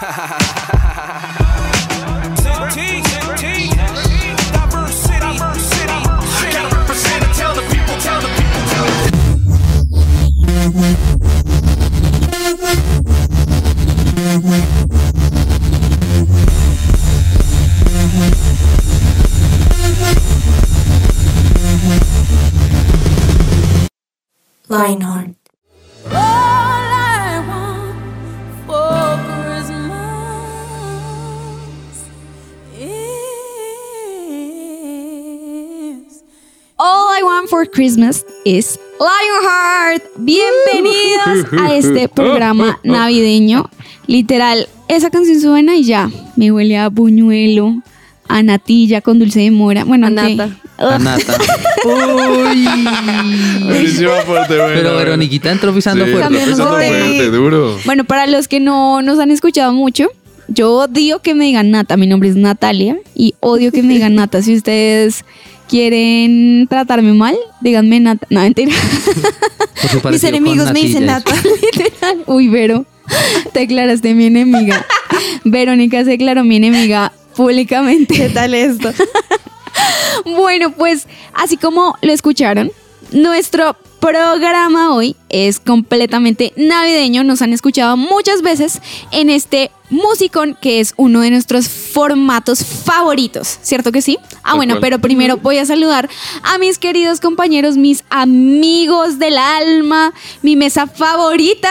Ha ha ha ha ha ha Christmas is Lionheart. Bienvenidos a este programa navideño. Literal, esa canción suena y ya me huele a buñuelo, a natilla con dulce de mora. Bueno, A nata. A nata. Uy. Buenísima fuerte, bueno, Pero. Veroniquita entró pisando Sí, fuerte. De tema. fuerte, duro. Bueno, para los que no nos han escuchado mucho, yo odio que me digan Nata. Mi nombre es Natalia y odio que me digan Nata. Si ustedes quieren tratarme mal, díganme Nata. No, mentira. Mis enemigos me dicen. Nata. Literal. Uy, Vero, te declaraste mi enemiga. Verónica se declaró mi enemiga públicamente. ¿Qué tal esto? Bueno, pues así como lo escucharon, nuestro programa hoy es completamente navideño. Nos han escuchado muchas veces en este musicón que es uno de nuestros formatos favoritos, ¿cierto que sí? Ah, bueno, pero primero voy a saludar a mis queridos compañeros, mis amigos del alma, mi mesa favorita.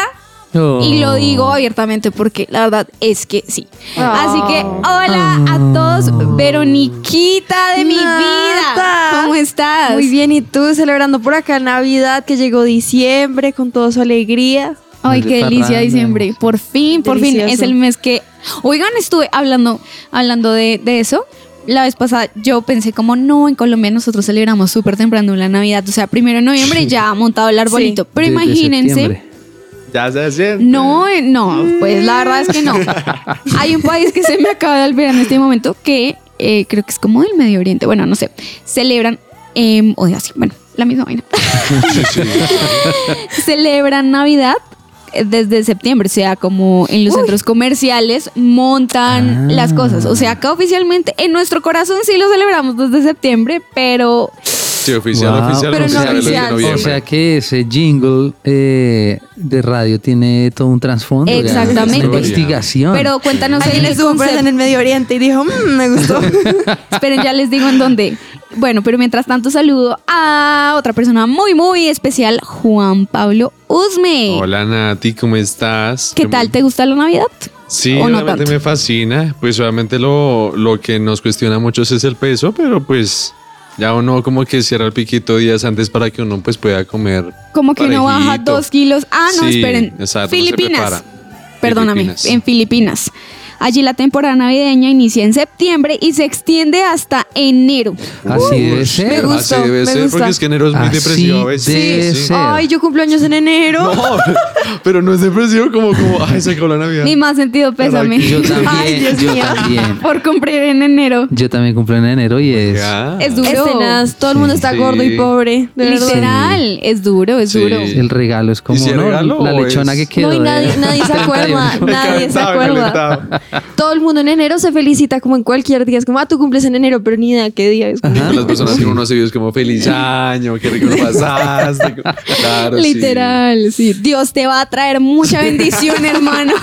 Oh. Y lo digo abiertamente porque la verdad es que sí. Así que hola a todos, Veroniquita de mi Nata. vida. ¿Cómo estás? Muy bien, ¿y tú celebrando por acá Navidad que llegó diciembre con toda su alegría? Ay, qué delicia diciembre. Por fin, por fin es el mes que... Oigan, estuve hablando, hablando de, de eso. La vez pasada yo pensé como, no, en Colombia nosotros celebramos súper temprano la Navidad. O sea, primero de noviembre ya montado el arbolito. Pero Desde imagínense... Ya se siente. No, eh, no, pues la verdad es que no. Hay un país que se me acaba de olvidar en este momento que eh, creo que es como del Medio Oriente, bueno, no sé, celebran, eh, o así, bueno, la misma vaina. celebran Navidad desde septiembre, o sea, como en los centros comerciales montan Ah. las cosas. O sea, acá oficialmente en nuestro corazón sí lo celebramos desde septiembre, pero Sí, oficial, Wow. oficial, Pero no oficial, de oficial, noviembre. O sea que ese jingle eh, de radio tiene todo un trasfondo. Exactamente. Una investigación. pero cuéntanos Alguien estuvo en el Medio Oriente y dijo, "Mm, me gustó. Esperen, ya les digo en dónde. Bueno, pero mientras tanto saludo a otra persona muy, muy especial, Juan Pablo Usme. Hola Nati, ¿cómo estás? ¿Qué tal? ¿Te gusta la Navidad? Sí, ¿O no realmente tanto? me fascina. Pues obviamente lo, lo que nos cuestiona mucho es el peso, pero pues ya uno como que cierra el piquito días antes para que uno pues pueda comer. Como que uno baja parejito. dos kilos. Ah, no, Sí, esperen. exacto, Filipinas. Perdóname, Filipinas. en Filipinas. Allí la temporada navideña inicia en septiembre y se extiende hasta enero. Así debe ser. me gusta. Así debe me ser, gusta. porque es que enero es muy Así depresivo a veces. ser. Ay, yo cumplo años en enero. No, pero no es depresivo como, como, ay, se acabó la Navidad. Ni más sentido, pésame. Yo también, Ay, Dios yo mío. también. Por cumplir en enero. Yo también cumplo en enero y es. Ya. Es duro. Escenas, todo el mundo está Sí. gordo y pobre. De. Literal, es duro, es Sí. duro. El regalo es como ¿Y si ¿no? la lechona es- que quedó. No, y nadie, nadie se acuerda, 31. nadie se Calentado, acuerda. Todo el mundo en enero se felicita como en cualquier día. Es como, ah, tú cumples en enero, pero ni idea qué día es. Ajá. Las personas que uno se vio es como feliz año, qué rico lo pasaste. Claro, sí. Literal, sí. Dios te va a traer mucha bendición, hermano.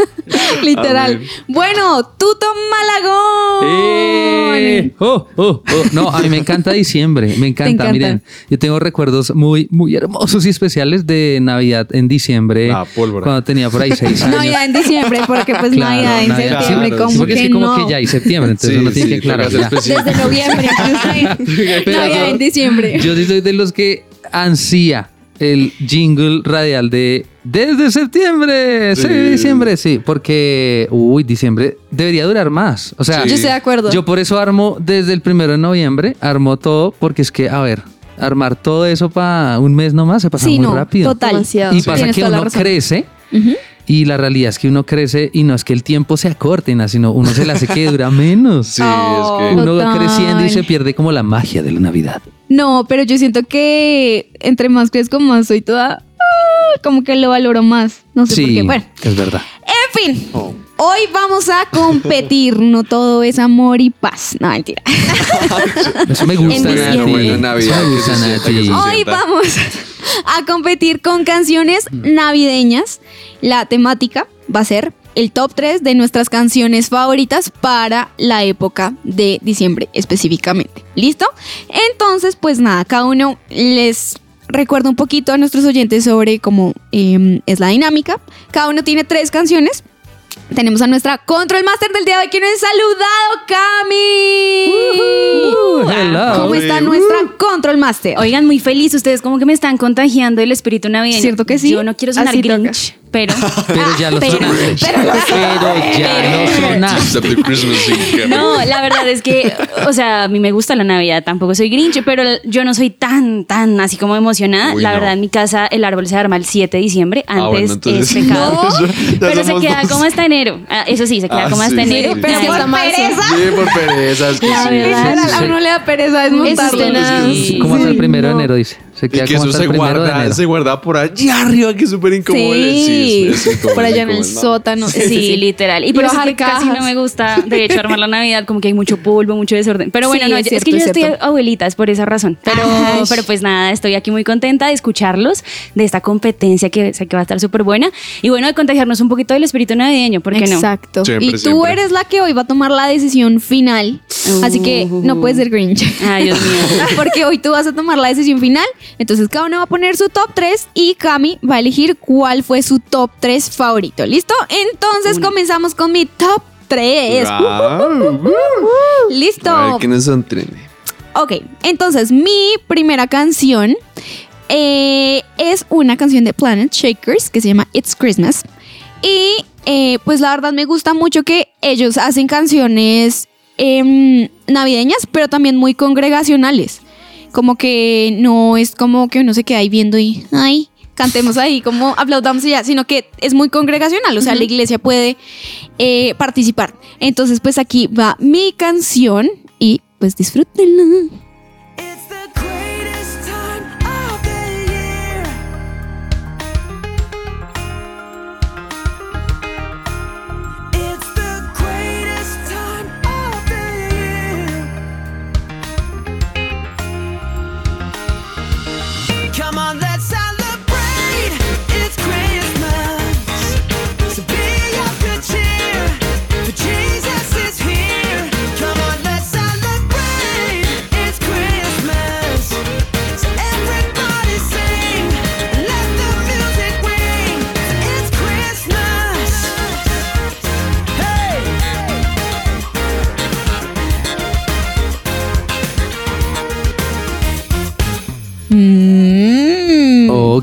Literal. Amén. Bueno, Tuto Malagón. ¡Eh! Oh, oh, oh. No, a mí me encanta diciembre, me encanta. encanta. Miren, yo tengo recuerdos muy, muy hermosos y especiales de Navidad en diciembre. La pólvora. Cuando tenía por ahí seis años. Navidad en diciembre, porque pues Claro, Navidad en Navidad. septiembre, Claro, como Porque es que que como no. que ya hay septiembre, entonces Sí, uno tiene sí, que aclarar. ya. Desde noviembre, Navidad yo- en diciembre. Yo sí soy de los que ansía el jingle radial de desde septiembre, sí. Sí. diciembre, sí, porque uy, diciembre debería durar más. O sea, Sí. Yo estoy de acuerdo. yo por eso armo desde el primero de noviembre, armo todo, porque es que, a ver, armar todo eso para un mes nomás se pasa Sí, muy no, rápido. total. Y Sí. pasa Tienes que uno crece Ujú. Y la realidad es que uno crece y no es que el tiempo se acorte, nada, sino uno se le hace que dura menos. Sí, Oh. es que. Uno va creciendo y se pierde como la magia de la Navidad. No, pero yo siento que entre más crezco, más soy toda. ah, Como que lo valoro más. No sé por Sí, qué. Bueno, es verdad. en fin. Oh. Hoy vamos a competir, no todo es amor y paz. No, mentira. Eso me gusta. Bueno, Navidad, me gusta, sienta, Hoy vamos a competir con canciones navideñas. La temática va a ser el top 3 de nuestras canciones favoritas para la época de diciembre específicamente. ¿Listo? Entonces, pues nada, cada uno les recuerdo un poquito a nuestros oyentes sobre cómo eh, es la dinámica. Cada uno tiene tres canciones. Tenemos a nuestra Control Master del día de hoy que nos ha saludado, Cami. hello. ¿Cómo está nuestra Control Master? Oigan, muy feliz. Ustedes como que me están contagiando el espíritu navideño. ¿Cierto que sí? Yo no quiero sonar Así toca. Pero... Pero ya lo Pero- sonaste. pero ya lo sonaste. No, la verdad es que, o sea, a mí me gusta la Navidad, tampoco soy Grinch, pero yo no soy tan, tan así como emocionada. Uy, la no. verdad, en mi casa el árbol se arma el 7 de diciembre, antes Ah, bueno, entonces- es pecado. No. Ya pero se queda dos. como hasta enero. Ah, eso sí, se queda Ah, como hasta sí, enero. sí, Pero amor. pereza. Sí, por pereza, es que La sí. verdad. Literal, a uno le da pereza desmontarlo. Como hasta el primero de enero, dice. Se Y que como eso se guarda, enero. se guarda por allá arriba, que es súper incómodo. Sí, es- es incómodo, por allá en el sótano. Sí, Sí, literal. Y Y por eso que casi cajas. no me gusta, de hecho, armar la Navidad, como que hay mucho polvo, mucho desorden. Pero bueno, Sí, no, es cierto, que yo es estoy abuelita, es por esa razón. Pero, Ay. pero pues nada, estoy aquí muy contenta de escucharlos, de esta competencia que sé que va a estar súper buena. Y bueno, de contagiarnos un poquito del espíritu navideño, ¿por qué no? Exacto. Siempre, y tú siempre. eres la que hoy va a tomar la decisión final. Así que no puedes ser Grinch. Ay, Dios mío. Porque hoy tú vas a tomar la decisión final. Entonces cada uno va a poner su top 3 y Cami va a elegir cuál fue su top 3 favorito. ¿Listo? Entonces comenzamos con mi top 3. Ah, Listo. A ver, ¿quiénes son trenes? Ok, entonces mi primera canción eh, es una canción de Planet Shakers que se llama It's Christmas. Y eh, pues la verdad me gusta mucho que ellos hacen canciones em, navideñas, pero también muy congregacionales. Como que no es como que uno se queda ahí viendo y, ay, cantemos ahí, como aplaudamos y ya, sino que es muy congregacional, o sea, la iglesia puede eh, participar. Entonces, pues aquí va mi canción y pues disfrútenla.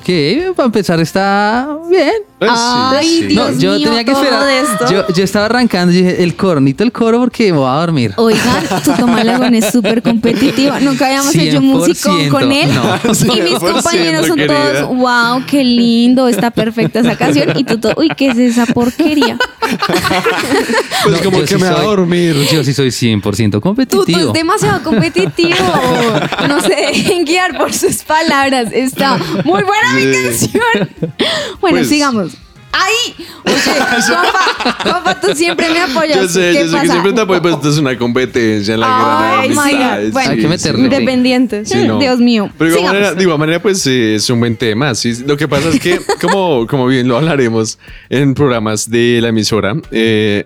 Ok, para empezar está bien. Pues sí, Ay, sí. Dios no, yo mío, tenía que esperar. de esto. Yo, yo estaba arrancando y dije, el coro, necesito el coro porque me voy a dormir. Oigan, tu Tomalagón es súper competitiva. Nunca habíamos hecho 100%, musicón con él. no. y mis 100%, compañeros son querida. todos, wow, qué lindo, está perfecta esa canción. Y tú todo, uy, ¿qué es esa porquería? Pues No, como yo que sí me va a soy- dormir. Yo sí soy 100% Tú, tú competitivo. es demasiado competitivo. No se dejen guiar por sus palabras. Está muy buena mi canción. Bueno, Pues- sigamos. ¡Ay! Oye, compa, compa, tú siempre me apoyas. Yo sé, ¿Qué yo sé que siempre te apoyo, pues esto es una competencia en la Ay, gran my amistad. God. Bueno. Hay que meterle. Independientes. Sí, no. Dios mío. Pero de igual Sigamos. manera, de igual manera, pues eh, es un buen tema. Sí, lo que pasa es que, como, como bien lo hablaremos en programas de la emisora, eh,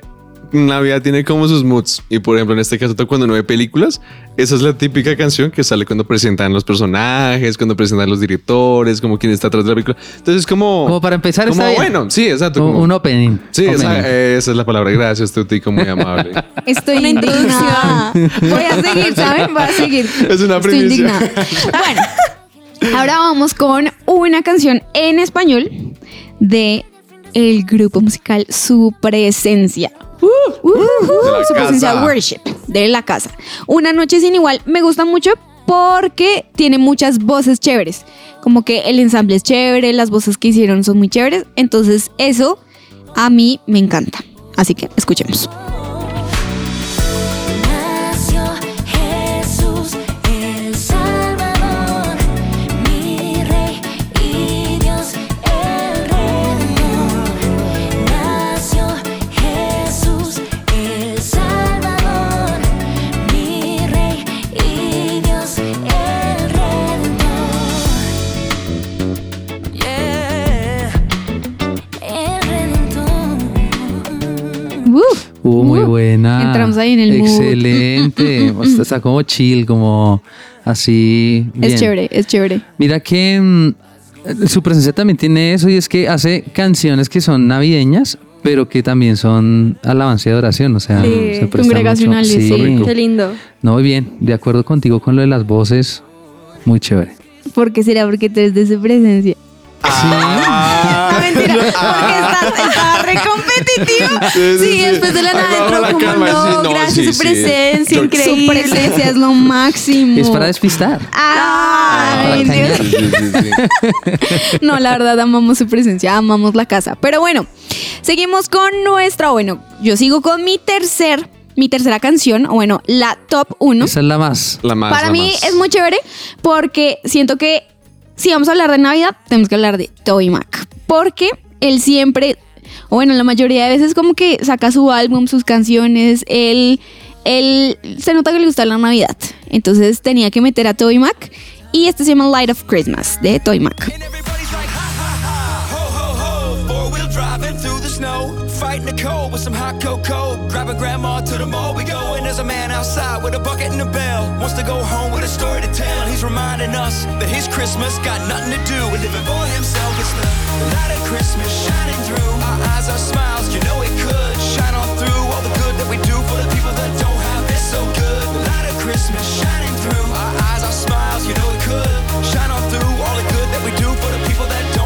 Navidad tiene como sus moods. Y por ejemplo, en este caso, cuando uno ve películas, esa es la típica canción que sale cuando presentan los personajes, cuando presentan los directores, como quien está atrás de la película. Entonces, como. Como para empezar como está bien. bueno, sí, exacto. Un, como- un opening. Sí, esa, Opening. esa es la palabra. Gracias, Tutico, muy amable. Estoy indignada. Voy a seguir, ¿saben? Voy a seguir. Es una Estoy indignada. Bueno, ahora vamos con una canción en español de el grupo musical Su Presencia. Uh, uh, su presencia casa. Worship de la casa. Una noche sin igual. Me gusta mucho porque tiene muchas voces chéveres. Como que el ensamble es chévere, las voces que hicieron son muy chéveres. Entonces, eso a mí me encanta. Así que escuchemos. Uh, muy buena. entramos ahí en el mood. Excelente. O sea, está como chill, como así. bien. Es chévere, es chévere. Mira que mm, su presencia también tiene eso y es que hace canciones que son navideñas, pero que también son alabanza y adoración. O sea, Sí, se presta congregacionales, sí. Qué lindo. No, muy bien. De acuerdo contigo con lo de las voces. Muy chévere. ¿Por qué será? Porque tú eres de su presencia. Ah. Mentira, porque estás, estás re competitivo. Sí, sí, Sí, sí. después de la nada entró la como calma, no, sí, no, gracias, sí, su presencia, Yo- increíble. Su presencia es lo máximo. Es para despistar. Ay, para Dios. Sí, sí, sí. No, la verdad, amamos su presencia, amamos la casa. Pero bueno, seguimos con nuestra. Bueno, yo sigo con mi tercer, mi tercera canción, o bueno, la top 1. Esa es la más. La más. Para la mí más. es muy chévere porque siento que si vamos a hablar de Navidad, tenemos que hablar de Toby Mac. Porque él siempre, o bueno, la mayoría de veces como que saca su álbum, sus canciones, él, él se nota que le gusta la Navidad. Entonces tenía que meter a Toby Mac y este se llama Light of Christmas de Toby Mac. Cold with some hot cocoa. Grabbing grandma to the mall we go, and there's a man outside with a bucket and a bell. Wants to go home with a story to tell. He's reminding us that his Christmas got nothing to do with living for himself. It's the light of Christmas shining through our eyes, our smiles. You know it could shine on through all the good that we do for the people that don't have it so good. The Light of Christmas shining through our eyes, our smiles. You know it could shine on through all the good that we do for the people that don't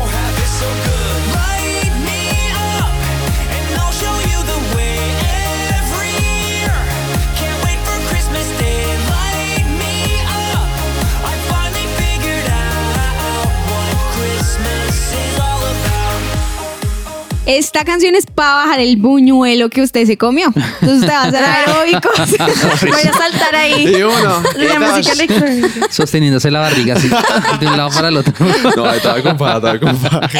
Esta canción es para bajar el buñuelo que usted se comió. Entonces usted va a hacer aeróbicos. Voy a saltar ahí. Y uno. La música electrónica. Sosteniéndose la barriga así, de un lado para el otro. No, estaba con estaba con.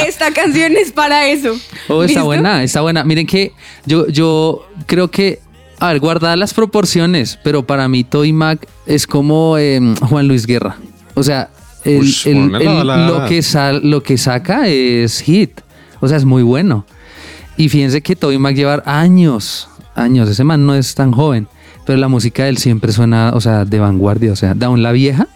Esta canción es para eso. Oh, está ¿Listo? buena, está buena. Miren que yo, yo creo que, a ver, guardadas las proporciones, pero para mí Toy Mac es como eh, Juan Luis Guerra. O sea, el- Ush, lo, que sal- lo que saca es hit. O sea, es muy bueno. Y fíjense que Toy Mac lleva años, años. Ese man no es tan joven, pero la música de él siempre suena, o sea, de vanguardia. O sea, Down la vieja,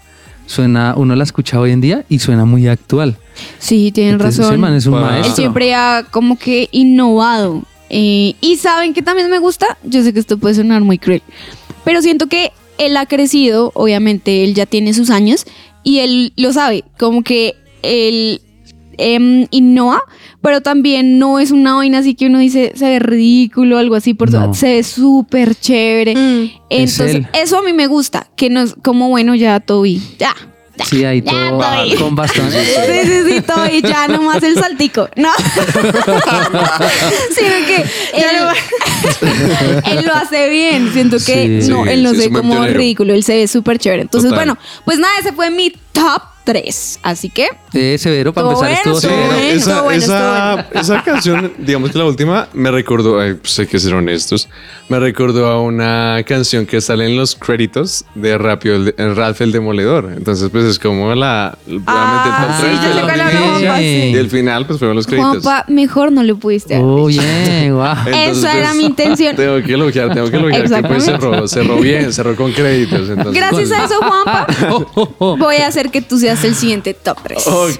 suena, uno la escucha hoy en día y suena muy actual. Sí, tienen Entonces, razón. Ese man es un Wow. Él maestro. siempre ha como que innovado. Eh, y saben que también me gusta. Yo sé que esto puede sonar muy cruel. Pero siento que él ha crecido. Obviamente, él ya tiene sus años. Y él lo sabe. Como que él em, innova. Pero también no es una vaina así que uno dice se ve ridículo o algo así. Por No. Se ve súper chévere. Mm. Es Entonces, eso a mí me gusta. Que no es como bueno, ya Toby. Ya. ya, Sí, ahí ya, todo Toby. con bastones. Sí, sí, sí, todo y ya nomás el saltico. No. Sino que él, él lo hace bien. Siento que Sí. no, Sí, él no sí, se es ve como ridículo. Él se ve súper chévere. Entonces, Total. bueno, pues nada, ese fue mi top 3. Así que Eh, severo, para empezar bueno, estuvo severo. bueno. esa, bueno, esa, esa canción, digamos que la última, me recordó, ay, pues hay que ser honestos, me recordó a una canción que sale en los créditos de Rapio, el- el Ralph el Demoledor. Entonces, pues es como la. Ah, sí, tres yo la sí. Y el final, pues fueron los créditos. Juanpa, mejor no le pudiste haber Oh, guau. Entonces, Esa era pues, mi intención. Tengo que elogiar, tengo que elogiar que pues cerró, cerró bien, cerró con créditos. Entonces, Gracias a eso, Juanpa, Oh, oh, oh. voy a hacer que tú seas el siguiente top 3. Ok, ok.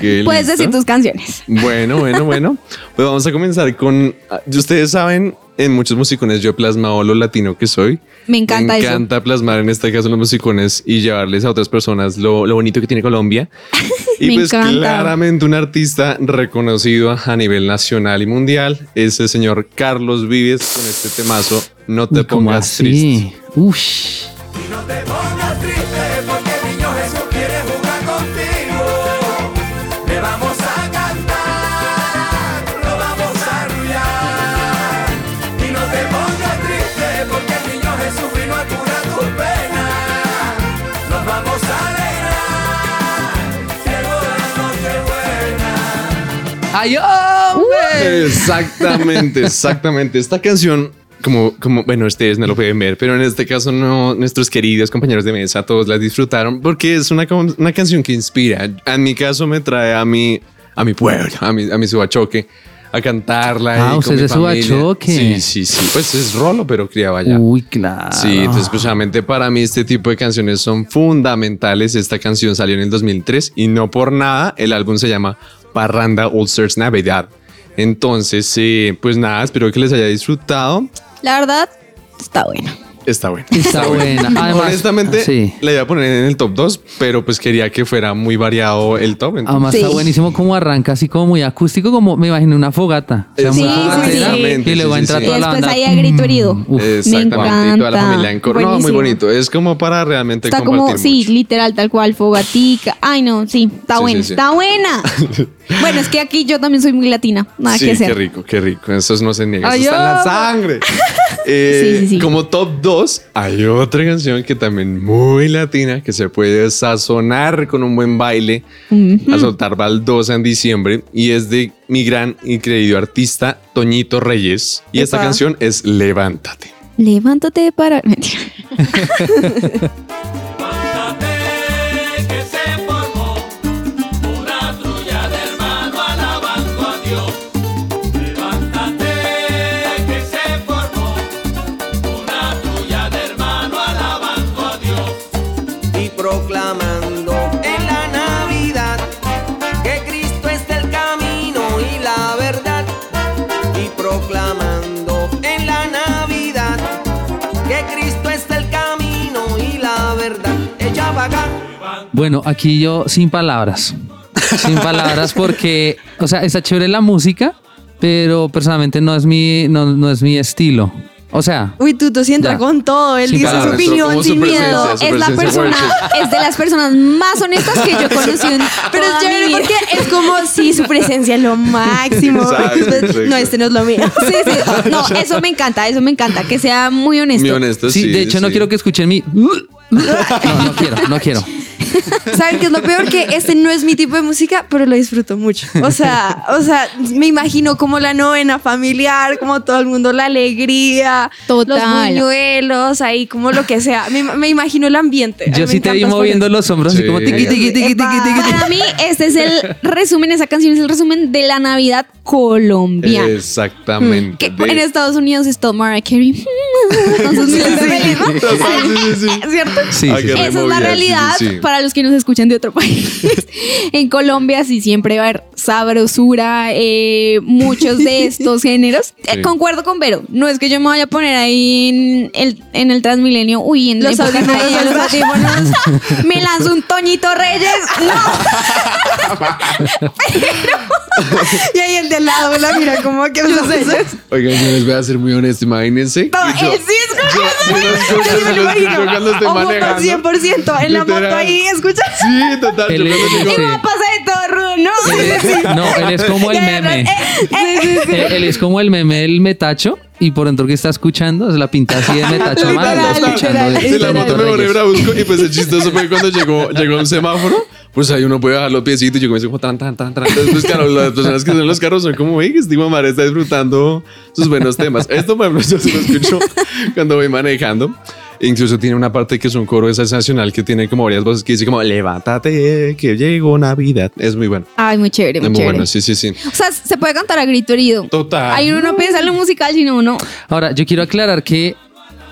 Puedes listo. decir tus canciones. Bueno, bueno, bueno. Pues vamos a comenzar con. ah, Ustedes saben, en muchos musicones yo he plasmado lo latino que soy. Me encanta Me eso. encanta plasmar en este caso los musicones y llevarles a otras personas lo, lo bonito que tiene Colombia. Y Me pues encanta. claramente un artista reconocido a nivel nacional y mundial es el señor Carlos Vives con este temazo No te Uy, ¿cómo pongas triste. así? Ush. Y no te ¡Ay, hombre! Exactamente, exactamente. Esta canción, como, como, bueno, ustedes no lo pueden ver, pero en este caso no, nuestros queridos compañeros de mesa, todos la disfrutaron porque es una, canción que inspira. En mi caso me trae a mi, a mi pueblo, a mi, a mi subachoque, a cantarla. Ah, usted es. Subachoque. Sí, sí, sí. Pues es rolo, pero criaba allá. Uy, claro. Sí, entonces precisamente para mí este tipo de canciones son fundamentales. Esta canción salió en el 2003 y no por nada el álbum se llama Parranda All Stars Navidad. Entonces, eh, pues nada, espero que les haya disfrutado. La verdad, está bueno. Está bueno. Está buena. Además, Honestamente, sí. la iba a poner en el top 2, pero pues quería que fuera muy variado el top. entonces- Además Sí. está buenísimo como arranca, así como muy acústico, como me imagino una fogata. O sea, Sí, sí, fogatera, sí. Y luego Sí, sí, entra sí. toda Y la después banda. ahí a grito herido. Mm, uf. Exactamente, y toda la encanta. familia en coro. No, muy bonito. Es como para realmente Está como, compartir sí, mucho. literal, tal cual, fogatica. Ay, no, sí, está Sí, buena, sí, sí. está buena. bueno, es que aquí yo también soy muy latina, nada sí, que qué hacer. rico, qué rico. Eso no se niega. Eso está en la oh. sangre. Eh, Sí, sí, sí. Como top 2, hay otra canción que también muy latina, que se puede sazonar con un buen baile, a soltar baldosa en diciembre, y es de mi gran y querido artista Toñito Reyes. Y esta canción es Levántate. Levántate para. Mentira. Bueno, aquí yo sin palabras. Sin palabras porque, o sea, está chévere la música, pero personalmente no es mi, no, no es mi estilo. O sea, Uy, Tuto sí entra Ya. con todo. Él Sin dice su palabras, opinión sin miedo. Es la persona, fuerte. es de las personas más honestas que yo he conocido en Pero es mi chévere vida. porque es como si su presencia es lo máximo. Exacto, exacto. No, este no es lo mío. Sí, sí. No, eso me encanta, eso me encanta, que sea muy honesto. Muy honesto, sí, sí. de hecho no sí. quiero que escuchen mi... No, no quiero, no quiero. ¿Saben qué es lo peor? Que este no es mi tipo de música, pero lo disfruto mucho. O sea, o sea, me imagino como la novena familiar, como todo el mundo, la alegría, Total. los buñuelos, ahí como lo que sea. Me, me imagino el ambiente. Yo sí te vi moviendo los hombros así Sí. como tiqui, tiqui, tiqui, tiqui, tiqui, tiqui. Para mí, este es el resumen, esa canción es el resumen de la Navidad colombiana. Exactamente. Que en Estados Unidos es todo Mariah Carey. ¿Cierto? Sí, sí, qué sí. Esa es la realidad sí, sí. Para los que nos escuchan de otro país. en Colombia sí siempre va a haber sabrosura, eh, muchos de estos géneros. Eh, concuerdo con Vero, no es que yo me vaya a poner ahí en el, en el Transmilenio, uy, en Los audífonos, navideña, los audífonos, me lanzo un Toñito Reyes, no. Y ahí el de al lado me la mira como que no sé. Oigan, yo les voy a ser muy honesto, imagínense. No, yo- él sí es yo- yo lo escucho, Yo me yo lo lo escucho imagino. cuando estoy Ojo, manejando. 100% en la moto Literal. ahí, escucha. Sí, total. Él Yo es- cuando no? Él es- no, él es como el meme. Él, él es como el meme del metacho y por dentro que está escuchando es la pinta así de metacho mal, escuchando la moto me y pues el chistoso fue cuando llegó, llegó a un semáforo, pues ahí uno puede bajar los piecitos y yo comencé como tan, tan, tan, tan. Entonces, claro, las personas que son en los carros son como, oye, este madre está disfrutando sus buenos temas. Esto, por ejemplo, yo se lo escucho cuando voy manejando. Incluso tiene una parte que es un coro sensacional que tiene como varias voces que dice como, levántate, que llegó Navidad. Es muy bueno. Ay, muy chévere, Es muy muy chévere. bueno, sí, sí, sí. O sea, se puede cantar a grito herido. Total. Ahí uno no piensa en lo musical, sino uno. Ahora, yo quiero aclarar que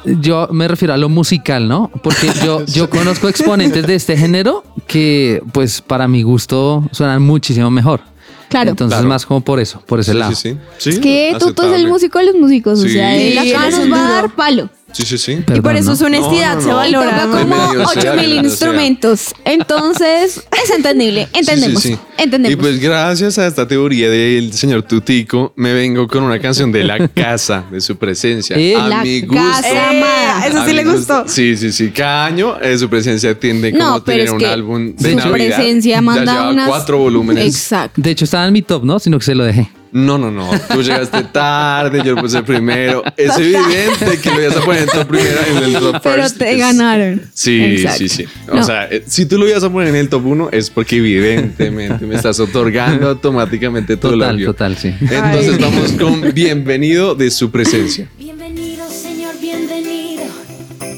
yo me refiero a lo musical, ¿no? Porque yo, yo conozco exponentes de este género que, pues, para mi gusto suenan muchísimo mejor. Claro. Entonces, Claro. más como por eso, por ese Sí, lado. sí, sí. Sí, Es que Tuto es el músico de los músicos. O sea, él acá nos va a dar palo. Sí, sí, sí. Y por eso ¿no? su honestidad No, no, se no. Valora. como Bienvenido sea, 8000 bienvenido sea. instrumentos. Entonces, es entendible. Entendemos. Sí, sí, sí. Entendemos. Y pues gracias a esta teoría del señor Tutico, me vengo con una canción de la casa, de su presencia. Eh, a La mi casa. gusto. amada. eso a sí le gusto. gustó. Sí, sí, sí. Cada año eh, su presencia tiende como a tener es un álbum de su Navidad. presencia Ya manda lleva unas- cuatro volúmenes. Exacto. De hecho, estaba en mi top, ¿no? Sino que se lo dejé. No, no, no. Tú llegaste tarde, yo lo puse primero. Es evidente que lo ibas a poner en top primero en el top Pero first. te Es- ganaron. Sí, Exacto. sí, sí. O No. sea, eh, si tú lo ibas a poner en el top 1 es porque evidentemente me estás otorgando automáticamente todo Total, lo total, sí. Entonces Ay. vamos con bienvenido de su presencia. Bienvenido, Señor, bienvenido.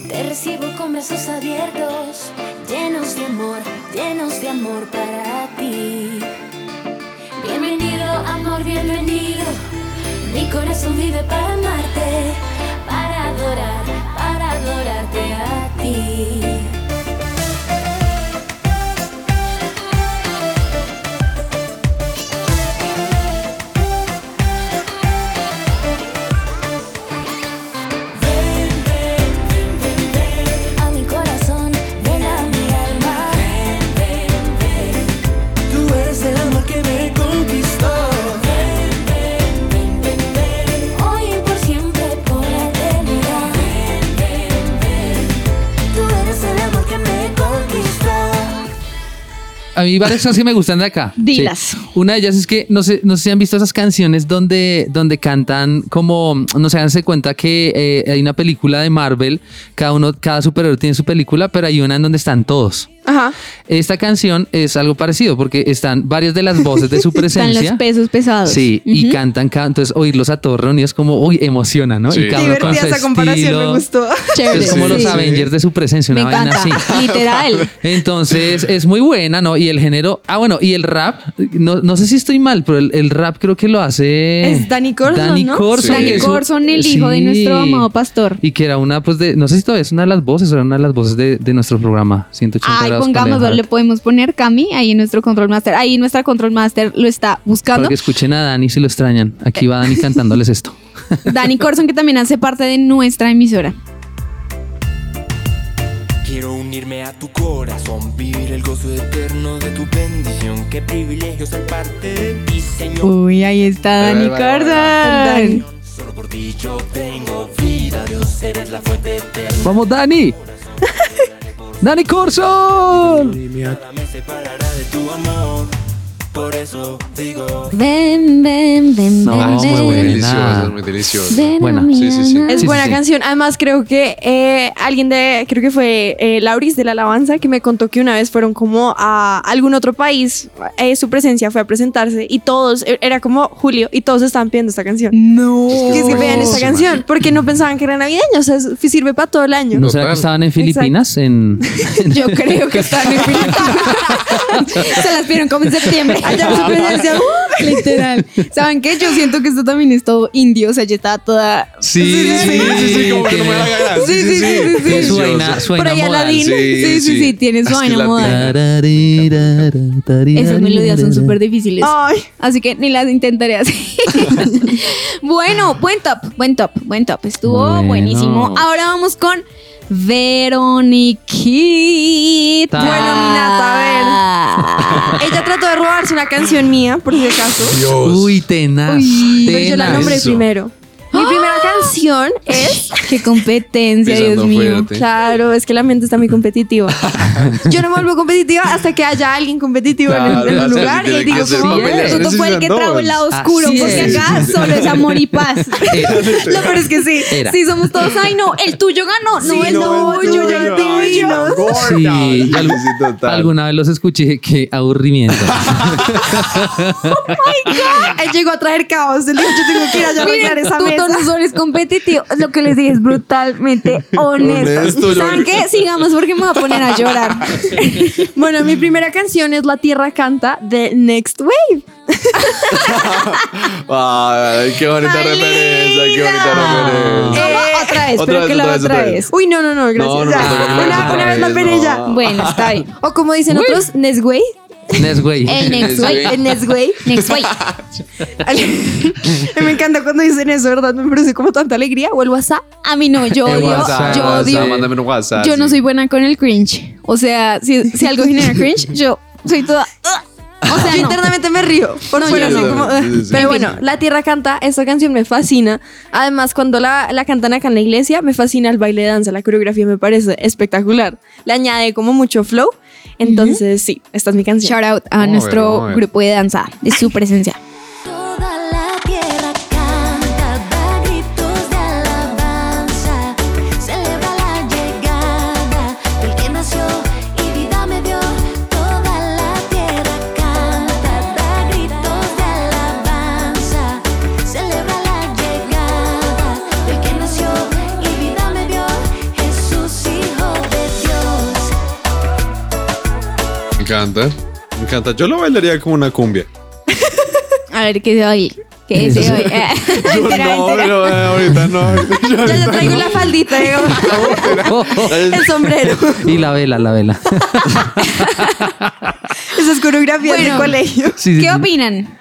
Te recibo con brazos abiertos, llenos de amor, llenos de amor para ti amor, bienvenido. Mi corazón vive para amarte, para adorar. A mí varias cosas que me gustan de acá. Dilas. Sí. Una de ellas es que no sé, no sé si han visto esas canciones donde, donde cantan como, no se háganse cuenta que eh, hay una película de Marvel, cada uno, cada superhéroe tiene su película, pero hay una en donde están todos. Ajá. Esta canción es algo parecido porque están varias de las voces de su Están presencia. los pesos pesados. Sí, y cantan, ca- entonces oírlos a todos reunidos como, uy, emociona, ¿no? Sí. Y cada uno con Divertida su esa comparación, me gustó. Chévere. Es como los Sí. Avengers de su presencia, Me una vaina encanta. así. Literal. Entonces es muy buena, ¿no? Y el género. Ah, bueno, y el rap, no, no sé si estoy mal, pero el, el rap creo que lo hace. Es Danny Corson, Danny ¿no? Corson. Danny Corson, el hijo de nuestro amado pastor. Y que era una, pues, de. No sé si todavía es una de las voces, o era una de las voces de, de nuestro programa 180 Ay, pongámoslo, Leo le podemos poner Cami ahí en nuestro control master. Ahí nuestra control master lo está buscando. Para que escuchen a Dani si lo extrañan. Aquí va Dani cantándoles esto. Danny Corson, que también hace parte de nuestra emisora. Quiero unirme a tu corazón, vivir el gozo eterno de tu bendición. Qué privilegio ser parte de ti, Señor. Uy, ahí está Danny Corson. Solo por ti yo tengo vida, Dios, eres la fuente eterna. ¡Vamos, Dani! ¡Dani Corson! Por eso digo. Ven, ven, ven, No, ven, es muy Es muy ven. delicioso, es muy delicioso. Ven Buena. Sí, sí, sí. Es Sí, buena sí, sí. canción. Además, creo que eh, alguien de, creo que fue eh, Lauris de la Alabanza, que me contó que una vez fueron como a algún otro país, eh, su presencia fue a presentarse y todos, eh, era como Julio, y todos estaban pidiendo esta canción. No. Que es que vean esta canción, porque no pensaban que era navideña, o sea, es- sirve para todo el año. ¿No será que estaban en Filipinas? En, Yo creo que están en Filipinas. Se las vieron como en septiembre. Allá su presencia, uh, Literal. ¿Saben qué? Yo siento que esto también es todo indio. O sea, ya estaba toda. Sí, Sí, sí, sí, como que no me la ganas. Sí, sí, sí, sí, su vaina, su modal. Sí, sí, sí, sí. tiene su vaina modal. Esas melodías son súper difíciles. Ay, Así que ni las intentaré así. bueno, buen top, buen top, buen top. Estuvo buenísimo. Ahora vamos con Veroniquita. Bueno, mi nata, ella trató de robarse una canción mía, por si acaso. Uy, tenaz. Uy, Pero yo la tenaz. nombré Eso. primero. Mi primera canción es Qué competencia, Dios Pisando mío. fuerte. Claro, es que la mente está muy competitiva. Yo no me vuelvo competitiva hasta que haya alguien competitivo en el- Claro, en el, o sea, lugar y digo ser como, fue el que Necesitan trajo el lado dos. oscuro, Así porque es. acá solo es amor y paz. Era. Lo peor es que sí. Era. Sí, somos todos, ay no, el tuyo ganó, no el tuyo, yo el ya tuyo. Sí, y algo- Sí, total. alguna vez los escuché y dije, qué aburrimiento. Él llegó a traer caos. Él dijo, yo tengo que ir a arreglar Miren, esa mesa. No solo es competitivo, lo que les dije es brutalmente honesto. ¿Saben qué? Sigamos porque me voy a poner a llorar. Bueno, mi primera canción es La Tierra Canta de Next Wave. Ay, qué bonita Ay, referencia, qué bonita referencia. ¿Cómo? Otra vez, Otra pero vez, que la otra vez, vez. vez. Uy, no, no, no, gracias. No, no, no, no, no, una, una vez la perilla. no. Bueno, está bien. O como dicen otros, Next Wave. Nesway. El next way. El Next. Next way. me encanta cuando dicen eso, ¿verdad? Me produce como tanta alegría. O el WhatsApp. A mí no, yo odio, WhatsApp, yo WhatsApp, odio. Mándame un WhatsApp. Yo no soy buena con el cringe. O sea, si, si algo genera cringe, yo soy toda. O sea, yo no. internamente me río. Por No, fuera, yo no. como, Sí, sí. Pero bueno, La Tierra Canta, esta canción me fascina. Además, cuando la, la cantan acá en la iglesia, me fascina el baile de danza, la coreografía me parece espectacular. Le añade como mucho flow. Entonces, sí, esta es mi canción. Shout out a ver, nuestro ver. grupo de danza, de su presencia. Encanta. Me encanta. Yo lo bailaría como una cumbia. A ver qué de ahí. ¿Qué dice hoy? Eh, Yo no, pero eh, ahorita no. Yo traigo no. la faldita, digamos, el sombrero. y la vela, la vela. Esas coreografías Bueno. de colegio. Sí, sí, ¿Qué sí. opinan?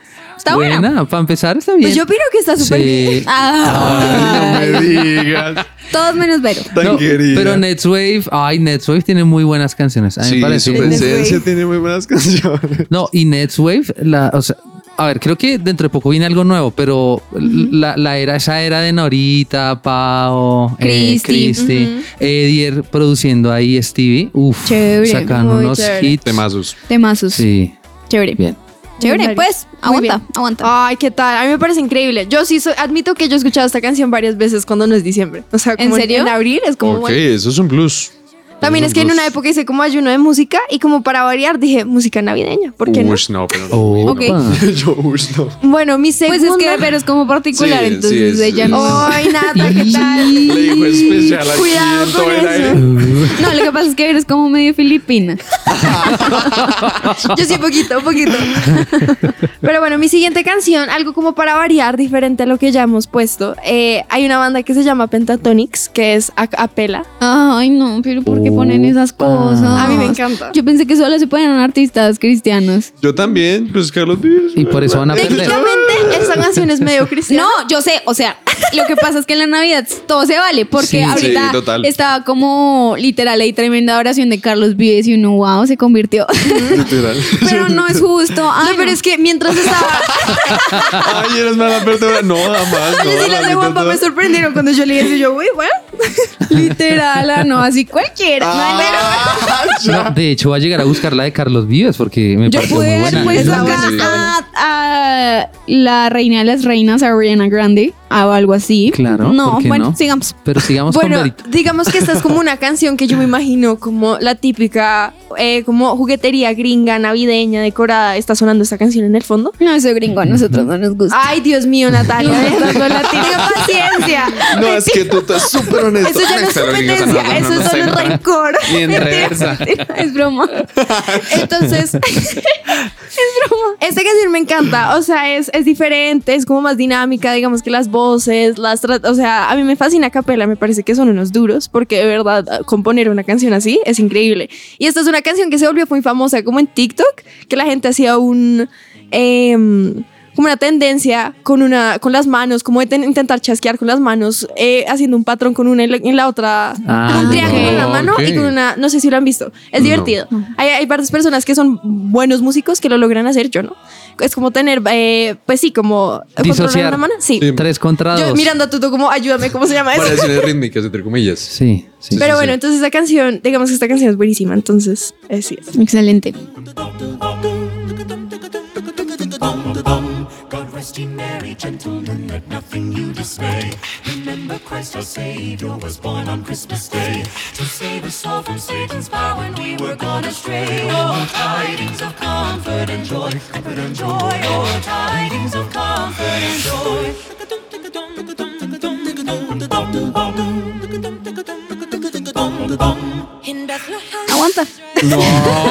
¿Está buena? Buena, para empezar está bien. Pues yo opino que está súper bien. Sí. Ah, Ay, no me digas. todos menos Vero. Tan No, querida. pero Netswave, ay, Netswave tiene muy buenas canciones. A mí me parece. su presencia tiene muy buenas canciones. No, y Netswave, la, o sea, a ver, creo que dentro de poco viene algo nuevo, pero la, la era, esa era de Norita, Pau, eh, Cristi, Cristi, Edier produciendo ahí Stevie, uff, Chévere, sacan muy unos chévere. hits. Temazos. Temazos. Sí, Chévere. bien. Chévere, pues. Aguanta, aguanta. Ay, ¿qué tal? A mí me parece increíble. Yo sí soy, admito que yo he escuchado esta canción varias veces cuando no es diciembre. O sea, ¿En como serio? en abril es como Ok, bueno. eso es un plus. También Eso es que en un una plus. época hice como ayuno de música y como para variar dije música navideña. ¿Por qué no? Ush, no, pero no. Oh, Ok. Yo, ush, no. Bueno, mi segunda... Pues es que Vero es como particular, Sí, sí, entonces es- ella no. Ay, Nata, ¿qué tal? Le dijo especial Cuidado en con el eso. aire. No, lo que pasa es que Vero es como medio filipina. Yo sí, un poquito, un poquito. Pero bueno, mi siguiente canción, algo como para variar, diferente a lo que ya hemos puesto. eh, hay una banda que se llama Pentatonix, que es a capela. Ay, no, pero ¿por qué ponen esas cosas? A mí me encanta. Yo pensé que solo se ponían artistas cristianos. Yo también, pues Carlos Vives. Y por eso van a perder. Técnicamente, esa canción es medio cristiana. No, yo sé, o sea, lo que pasa es que en la Navidad todo se vale, porque Sí, ahorita sí, estaba como literal ahí tremenda oración de Carlos Vives y uno, wow, se convirtió. Literal. pero no es justo. Ay, No, pero es que mientras estaba. Ay, eres mala persona. No, jamás. Oye, no, si las de Juanpa me sorprendieron cuando yo leí eso. y Yo, uy, bueno. literal, ah, no, así cualquiera. Ah, No, de hecho, va a llegar a buscar la de Carlos Vives porque me Yo pareció pude muy haber buena. puesto Está acá a, a la reina de las reinas, Ariana Grande, o algo así. Claro, No, ¿por qué bueno, no? sigamos. Pero sigamos con Bueno, digamos que esta es como una canción que yo me imagino como la típica, eh, como juguetería gringa navideña decorada. Está sonando esta canción en el fondo. No, eso gringo a nosotros no nos gusta. Ay, Dios mío, Natalia. No la paciencia. No, es que tú estás súper honesto. Eso ya no es competencia, eso es solo rencor. Ni en reversa. es broma. Entonces, es broma. Esta canción me encanta, o sea, es, es diferente, es como más dinámica, digamos que las voces, las o sea, a mí me fascina Capela, me parece que son unos duros, porque de verdad componer una canción así es increíble. Y esta es una canción que se volvió muy famosa como en TikTok, que la gente hacía un... em, como una tendencia con una con las manos, como de ten- intentar chasquear con las manos, eh, haciendo un patrón con una y la, y la otra, Ah, un triángulo no. en la mano y Ok. con una, no sé si lo han visto, es No. divertido. Hay, hay varias personas que son buenos músicos que lo logran hacer, yo no. Es como tener, eh, pues sí, como Disociar. una mano. Sí. Sí. Tres contra dos. Yo mirando a Tuto como, ayúdame, ¿cómo se llama eso? Variaciones rítmicas, entre comillas. Sí, sí. Pero sí, bueno, sí. entonces esa canción, digamos que esta canción es buenísima, entonces, eh, sí. es. Excelente. God rest ye merry gentlemen, let nothing you dismay. Remember Christ our Savior was born on Christmas Day to save us all from Satan's power when we were gone astray. Oh, tidings of comfort and joy, comfort and joy. Oh, tidings of comfort and joy. In Bethlehem. Aguanta. No, no,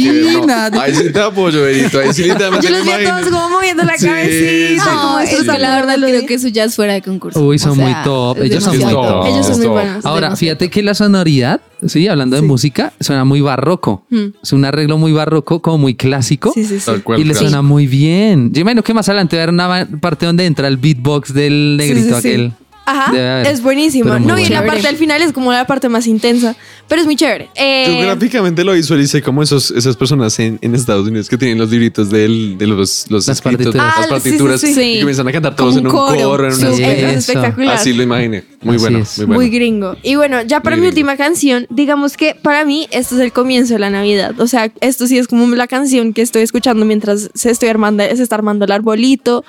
no. nada. Ahí sí te apoyo, Benito. Ahí sí literalmente Yo los vi a todos como moviendo la Sí, cabecita. sí. como No, esto es está que la verdad lo que eso ya es fuera de concurso. Uy, O son sea, muy top. Ellos son muy top. Ellos son muy buenos. Ahora, fíjate que la sonoridad, sí, hablando de música, suena muy barroco. Es un arreglo muy barroco, como muy clásico. Sí, sí, sí. Tal cual, y le suena muy bien. Yo imagino que más adelante va a haber una parte donde entra el beatbox del negrito sí, sí. aquel. Ajá, es muy No, y la parte del final es como la parte más intensa, pero es muy chévere. Eh, Yo gráficamente lo visualicé como esos, esas personas en, en Estados Unidos que tienen los libritos del, de los, los Las escritos, partituras. las Ah, sí, partituras sí, sí. y comienzan a cantar todos Como en un un coro. coro, en una Sí, es espectacular. Así lo imaginé. Muy bueno, muy bueno. Muy gringo. Y bueno, ya para Muy mi gringo. última canción, digamos que para mí esto es el comienzo de la Navidad. O sea, esto sí es como la canción que estoy escuchando mientras se estoy armando, se está armando el arbolito.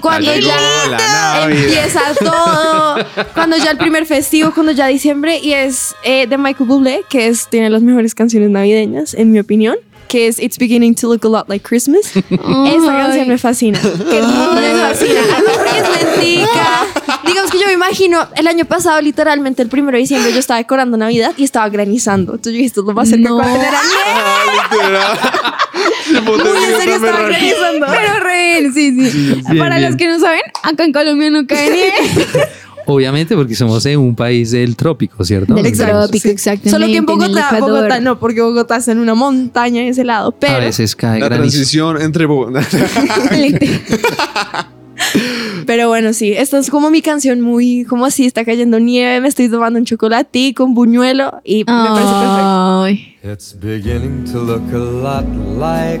Cuando Ya la empieza todo, cuando ya el primer festivo, cuando ya diciembre y es eh, de Michael Bublé, que es tiene las mejores canciones navideñas en mi opinión. Que es It's Beginning to Look a Lot Like Christmas. Esta canción me fascina. Que me fascina. Es lentica. Digamos que yo me imagino, el año pasado, literalmente, el primero de diciembre, yo estaba decorando Navidad y estaba granizando. Entonces yo dije, esto es lo más cerca que No. voy a tener en estaba. Pero re, sí, sí. bien, Para bien. los que no saben, acá en Colombia no cae nieve. Obviamente porque somos en un país del trópico, ¿cierto? Del Exacto, trópico, sí. exactamente, Solo que en en Bogotá. Bogotá no, porque Bogotá está en una montaña de ese lado. Pero A veces cae La granizo. transición entre... Bo- Pero bueno, sí, esta es como mi canción muy, como así, está cayendo nieve, me estoy tomando un chocolatico, un buñuelo y me parece perfecto. Ay. It's beginning to look a lot like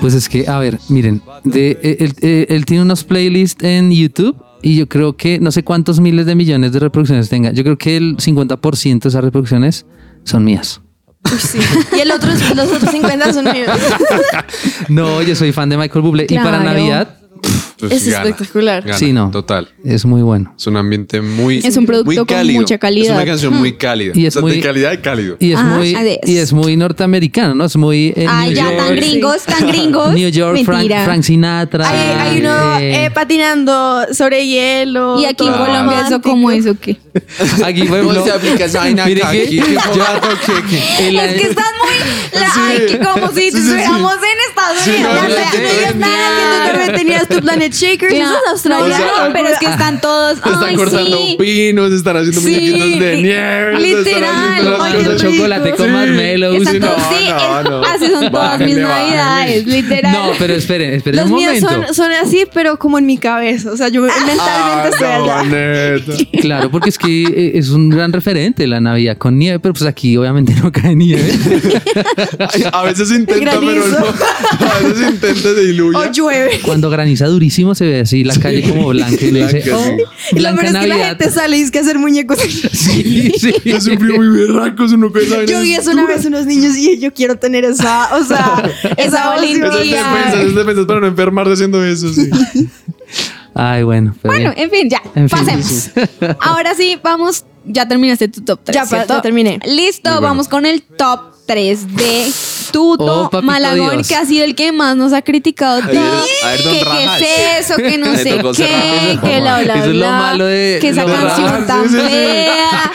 Pues es que, a ver, miren, de, eh, él, eh, él tiene unos playlists en YouTube y yo creo que no sé cuántos miles de millones de reproducciones tenga. Yo creo que el 50% de esas reproducciones son mías. Sí. Y el otro, los otros 50 son míos. No, yo soy fan de Michael Bublé y para. Navidad Pues Es gana, espectacular. gana, Sí, no. Total. es muy bueno. Es un ambiente muy... Es un producto muy con mucha calidad. Es una canción muy cálida. Y es O sea, muy- De calidad y cálido. Y es Ah, muy y es muy norteamericano, ¿no? Es muy eh, Ay, New ya, York, tan gringos, tan gringos. New York, Frank, Mentira. Frank Sinatra. Hay, hay uno eh, eh, patinando sobre hielo. Y aquí en Colombia eso romántico. como eso qué. aquí por ejemplo, ¿Cómo se aplica esa vaina Aquí, Es que estás muy la- ay, que como si Sí, sí, sí. estuviéramos en Estados Unidos. no, O no, no también tenías tu Shakers, Claro, eso es australiano. O sea, no, pero es que están todos. Están Ay, cortando sí. pinos, están haciendo Sí, muñequitos de nieve. literal. están haciendo- Ay, chocolate con Sí. marshmallows. No. no, no. así son todas mis navidades, literal. No, pero esperen, esperen Los un míos momento. son, son así, pero como en mi cabeza. O sea, yo mentalmente Ah, estoy no, allá. neta. Claro, porque es que eh, es un gran referente la Navidad con nieve, pero pues aquí obviamente no cae nieve. A veces intenta, pero granizo. no. A veces intenta se diluye. O llueve. Cuando graniza durísimo se ve así la calle como blanca y uno dice, Blanca, oh, sí. Y lo blanca peor es que la Navidad. gente sale y es que hacer muñecos. Sí, sí. Es un frío muy berraco, es uno que sabe. Yo vi eso una vez unos niños y yo quiero tener esa, o sea, esa valentía. Esas valentía. defensas, esas defensas para no enfermarse haciendo eso, sí. Ay, bueno. pero Bueno, bien. en fin, ya, En fin, pasemos. sí. Ahora sí, vamos, ya terminaste tu top 3. Ya, pa- ya terminé. Listo, bueno. vamos con el top 3 de Tuto Oh, Malagón, Dios. que ha sido el que más nos ha criticado. A ver, a ver, don que qué es eso, que no sé qué, que bla, bla, Eso es lo bla, malo de- que esa canción Rajas, tan sí, sí, sí. fea.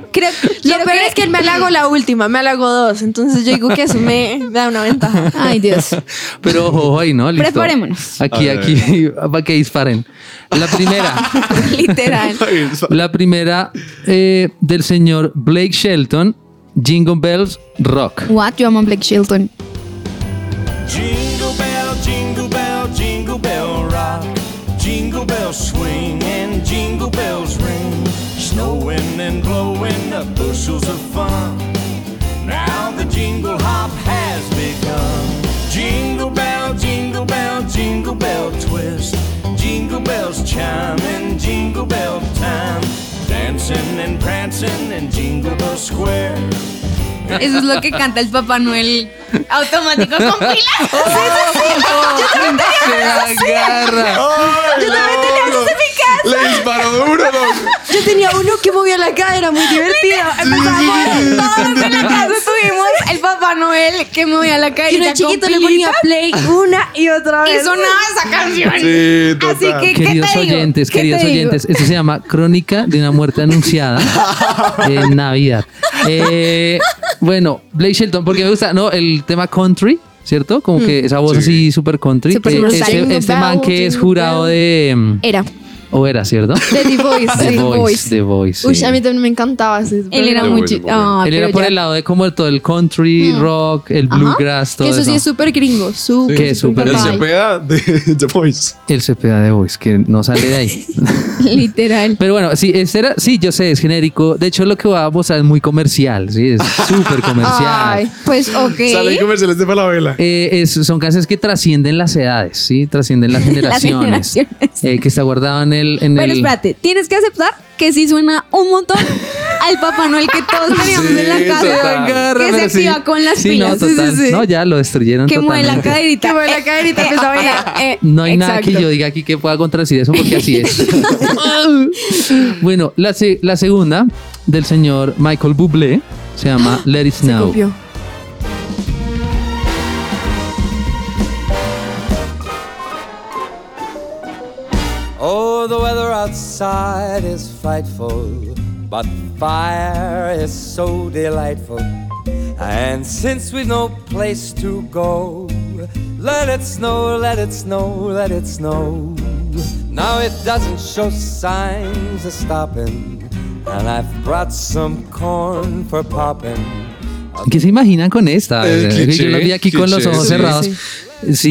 Creo, Lo peor es que él me halagó la última, me halagó dos. Entonces yo digo que eso me, me da una ventaja. Ay, Dios. Pero ojo ahí, ¿no? Listo. Preparémonos. Aquí, aquí, para que disparen. La primera, Literal. la primera eh, del señor Blake Shelton, Jingle Bells Rock. What? Yo amo a Blake Shelton. Jingle bell, jingle bell, jingle bell rock. Jingle bells swing and jingle bells ring. Snowing and blowing up bushels of fun. Now the jingle hop has begun. Jingle bell, jingle bell, jingle bell twist. Jingle bells chime in jingle bell time. Dancing and prancing in Jingle Bell Square. Eso es lo que canta el Papá Noel automático con pilas. Agarra. Yo también tenía en mi casa. Le disparó duro, loco. Yo tenía uno que movía la cadera, muy divertido. Empezamos Todos en la casa tuvimos el Papá Noel que movía la y carita uno chiquito le ponía play una y otra y vez. sonaba esa canción. Sí, Así total. que, ¿qué Queridos te digo? oyentes, ¿Qué queridos te digo? oyentes, esto se llama Crónica de una muerte anunciada en Navidad. Eh, bueno, Blake Shelton, porque me gusta, ¿no? El tema country, ¿cierto? Como que esa voz Sí. así súper country. Súper Eh, este, este man que es jurado de... mm, Era O era, ¿cierto? De The Voice. The sí. Voice, The Voice. Uy, sí. a mí también me encantaba ese. él era Muy. Ah, Él era por ya. el lado de como todo el country, rock, el bluegrass, todo Que eso eso. sí es súper gringo. Súper. Que es súper El. Cepeda de The Voice. El CPA de Voice, que no sale de ahí. Literal. Pero bueno, sí, este era, sí, yo sé, es genérico. De hecho, lo que voy a mostrar es muy comercial, sí, es súper comercial. Ay. Pues ok. Sale en comerciales de Falabella. Eh, es- son canciones que trascienden las edades, ¿sí? Trascienden las generaciones. generaciones. Eh, que está guardado en el... En Pero el espérate, tienes que aceptar que sí suena un montón al Papá Noel que todos teníamos en la Sí, casa. total. Que se sí. activa con las Sí, pilas. No, total. No, ya lo destruyeron Que mueve la caderita. Que mueve la caderita, empezó a bailar. eh, No hay nada que yo diga aquí que pueda contradecir eso porque así es. bueno, la, se- la segunda del señor Michael Bublé se llama Let It Snow. Oh, the weather outside is frightful, but fire is so delightful. And since we've no place to go, let it snow, let it snow, let it snow. Now it doesn't show signs of stopping, and I've brought some corn for popping. ¿Qué se imaginan con esta? Eh, El cliché, yo lo vi aquí con los cliché, ojos sí, cerrados. Sí. Pues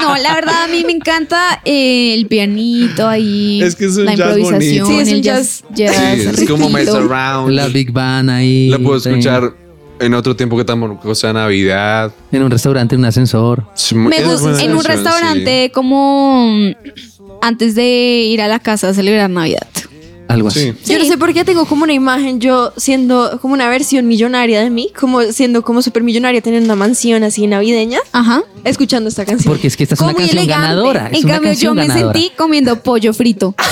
no, la verdad a mí me encanta eh, el pianito ahí. Es que es un la jazz improvisación, bonito. Sí, es un el jazz, jazz Sí, es como mess around. la Big Band ahí. La puedo sí. escuchar en otro tiempo que tampoco sea Navidad. En un restaurante, en un ascensor. Me gusta en un restaurante como mm, antes de ir a la casa a celebrar Navidad. Algo Sí. así. Sí. Yo no sé por qué tengo como una imagen yo siendo como una versión millonaria de mí, como siendo como súper millonaria, teniendo una mansión así navideña, Ajá. escuchando esta canción. Porque es que esta es Como una muy canción elegante. ganadora. Es En una cambio, yo canción me ganadora. sentí comiendo pollo frito.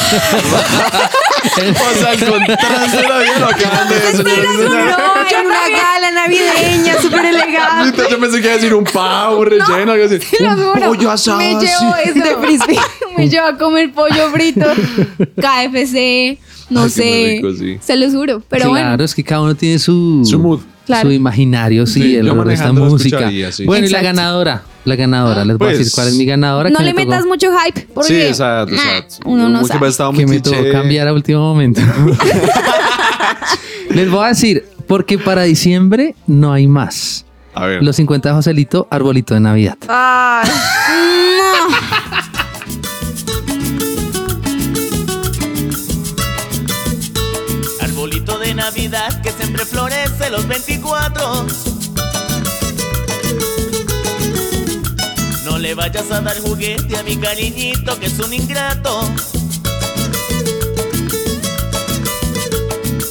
O sea, contraste de la vida lo acaban de decir. No, en una gala navideña, súper elegante. Yo pensé que iba a decir un pavo relleno, algo así. Te lo Un juro. pollo asado. Me así. llevó eso. De frisbee. me llevó a comer pollo frito. KFC. No Ay, sé. muy rico, sí. Se los juro. Pero claro, bueno. es que cada uno tiene su, Su mood. Claro. su imaginario, sí, Sí, el yo esta música. sí. Bueno, y la ganadora, la ganadora, les voy a Pues, decir cuál es mi ganadora. No le me metas mucho hype. Porque Sí, exacto, nah, exacto. Uno no sabe. que me tocó cambiar a último momento. Les voy a decir, porque para diciembre no hay más. A ver. Los 50 de Joselito, arbolito de Navidad. Ay, Arbolito Navidad que siempre florece los 24. No le vayas a dar juguete a mi cariñito que es un ingrato.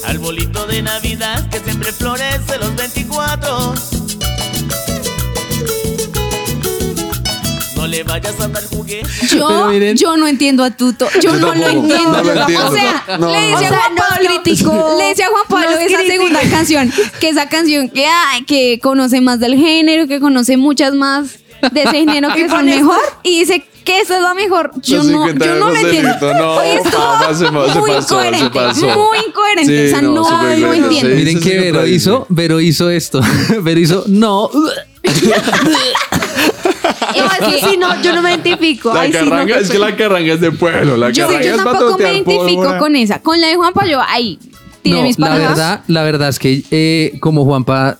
Arbolito de Navidad que siempre florece los 24. Le vayas a dar juguete. Yo, miren- yo no entiendo a Tuto. Yo, Yo no lo tampoco, entiendo. no lo entiendo. O sea, No, le decía no. a Juan Pablo, criticó. le decía a Juan Pablo esa criticó. segunda canción, que esa canción que, ay, que conoce más del género, que conoce muchas más de ese género que son mejor. Y dice que esa es la mejor. Yo no, 50 yo no lo entiendo. No, Hoy estuvo muy incoherente. Muy incoherente. Sí, o sea, no, no, súper no incoherente, entiendo. sí. Miren Eso que Vero hizo, Vero hizo esto. Vero hizo, no. que sí, no, yo no me identifico. La Ay, sí, no, carranga, es que la carranga es de pueblo. La Yo, carranga yo tampoco me identifico pólvora. con esa. Con la de Juan Pablo, ahí tiene No, mis la palabras. verdad, la verdad es que eh, como Juanpa,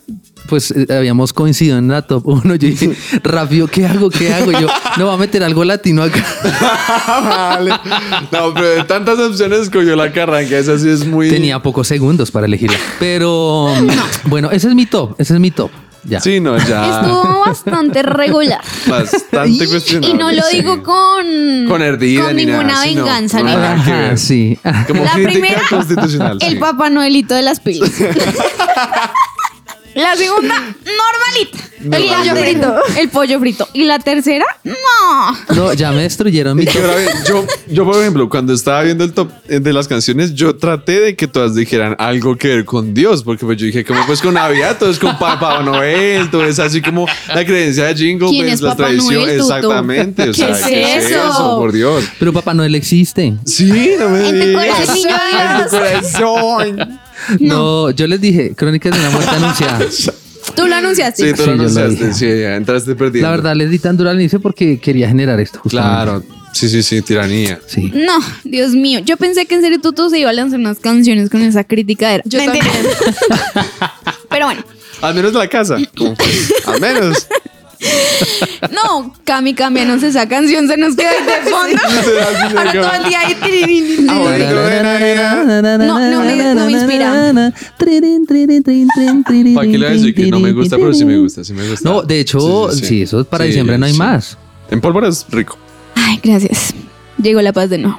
pues eh, habíamos coincidido en la top 1, yo dije, rápido, ¿qué hago? ¿Qué hago? Yo, no voy a meter algo latino acá. vale. No, pero de tantas opciones escogió la carranga. Esa sí es muy. Tenía pocos segundos para elegirla. Pero bueno, ese es mi top, ese es mi top. Ya. Sí, no, ya. Estuvo bastante regular. Bastante cuestionable. Y no lo sí. digo con, Con ardida con ni ninguna nada, venganza no, ni nada nada. que ver. Ajá, sí. Como La primera, constitucional. El sí. Papá Noelito de las pilas. La segunda, normalita. El pollo frito. El pollo frito. Y la tercera, no. No, ya me destruyeron mi top. yo, yo, por ejemplo, cuando estaba viendo el top eh, de las canciones, yo traté de que todas dijeran algo que ver con Dios, porque pues yo dije, como pues con Navidad, todo es con Papá Noel, todo es así como la creencia de Jingle, ¿Quién pues es las Papá tradiciones, Noel, Tuto? exactamente. O sea, ¿Qué es ¿qué es eso? eso? Por Dios. Pero Papá Noel existe. Sí, no me digas. En tu corazón. No. yo les dije, Crónicas de una muerte anunciada. Tú lo anunciaste. Sí, tú lo anunciaste, sí, ya entraste perdiendo. La verdad, les di tan duro al inicio porque quería generar esto. justamente. Claro, sí, sí, sí, tiranía. Sí. No, Dios mío. Yo pensé que en serio Tuto se iba a lanzar unas canciones con esa crítica. Yo también. Pero bueno. Al menos la casa. como, al menos. No, Cami, cambianos esa canción, se nos queda ahí de fondo. Ahora todo el día ahí. Navidad. No, no me- no me inspira. ¿Para qué le voy a decir que no me gusta? Pero sí me gusta, sí me gusta. No, de hecho, sí, eso para diciembre no hay más. En pólvora es rico. Ay, gracias. Llegó la paz de nuevo.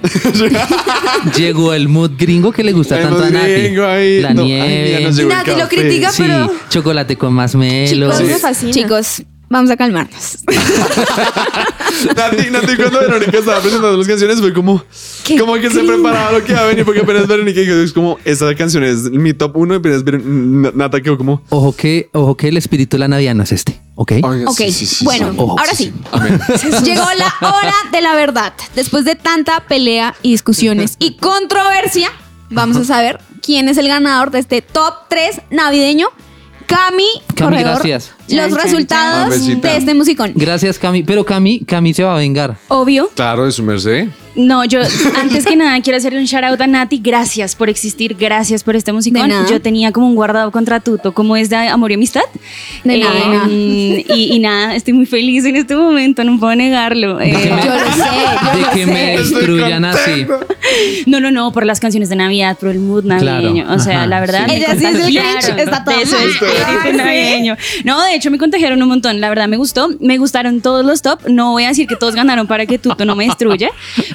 Llegó el mood gringo que le gusta El tanto a Nati. gringo ahí. La No, ay, nieve. el Nati lo critica, sí, pero- chocolate con más melo. Chicos, Sí. me fascina. Chicos, vamos a calmarnos. Nati, Nati, cuando Verónica estaba presentando las canciones fue como, como que se preparaba lo que iba a venir porque apenas Verónica dijo, es como, esa canción es mi top uno y apenas Ver- Nata quedó como, Ojo que, ojo que el espíritu de la Navidad no es este, ¿ok? "Oiga, Ok, sí, sí, sí, bueno, ahora sí, sí. sí. Amén. Llegó la hora de la verdad. Después de tanta pelea y discusiones y controversia, vamos a saber quién es el ganador de este top 3 navideño. Cami, Cami, corredor, gracias. Los Chan, resultados chan. De este musicón. Gracias, Cami. Pero Cami, Cami se va a vengar. Obvio. Claro, de su merced. No, yo antes que nada quiero hacerle un shout out a Nati. Gracias por existir, gracias por este musicón. Yo tenía como un guardado contra Tuto, como es de amor y amistad. De nada, de nada. Y, y nada, estoy muy feliz en este momento, no puedo negarlo. Eh, Yo lo sé, yo De lo que sé. me destruyan así. no, no, no, por las canciones de Navidad, por el mood navideño. Claro, O sea, ajá, la verdad. sí. Ella sí es el Grinch, está espíritu Ah, ¿sí? navideño. No, de hecho me contagiaron un montón. La verdad me gustó. Me gustaron todos los top. No voy a decir que todos ganaron para que Tuto no me destruya.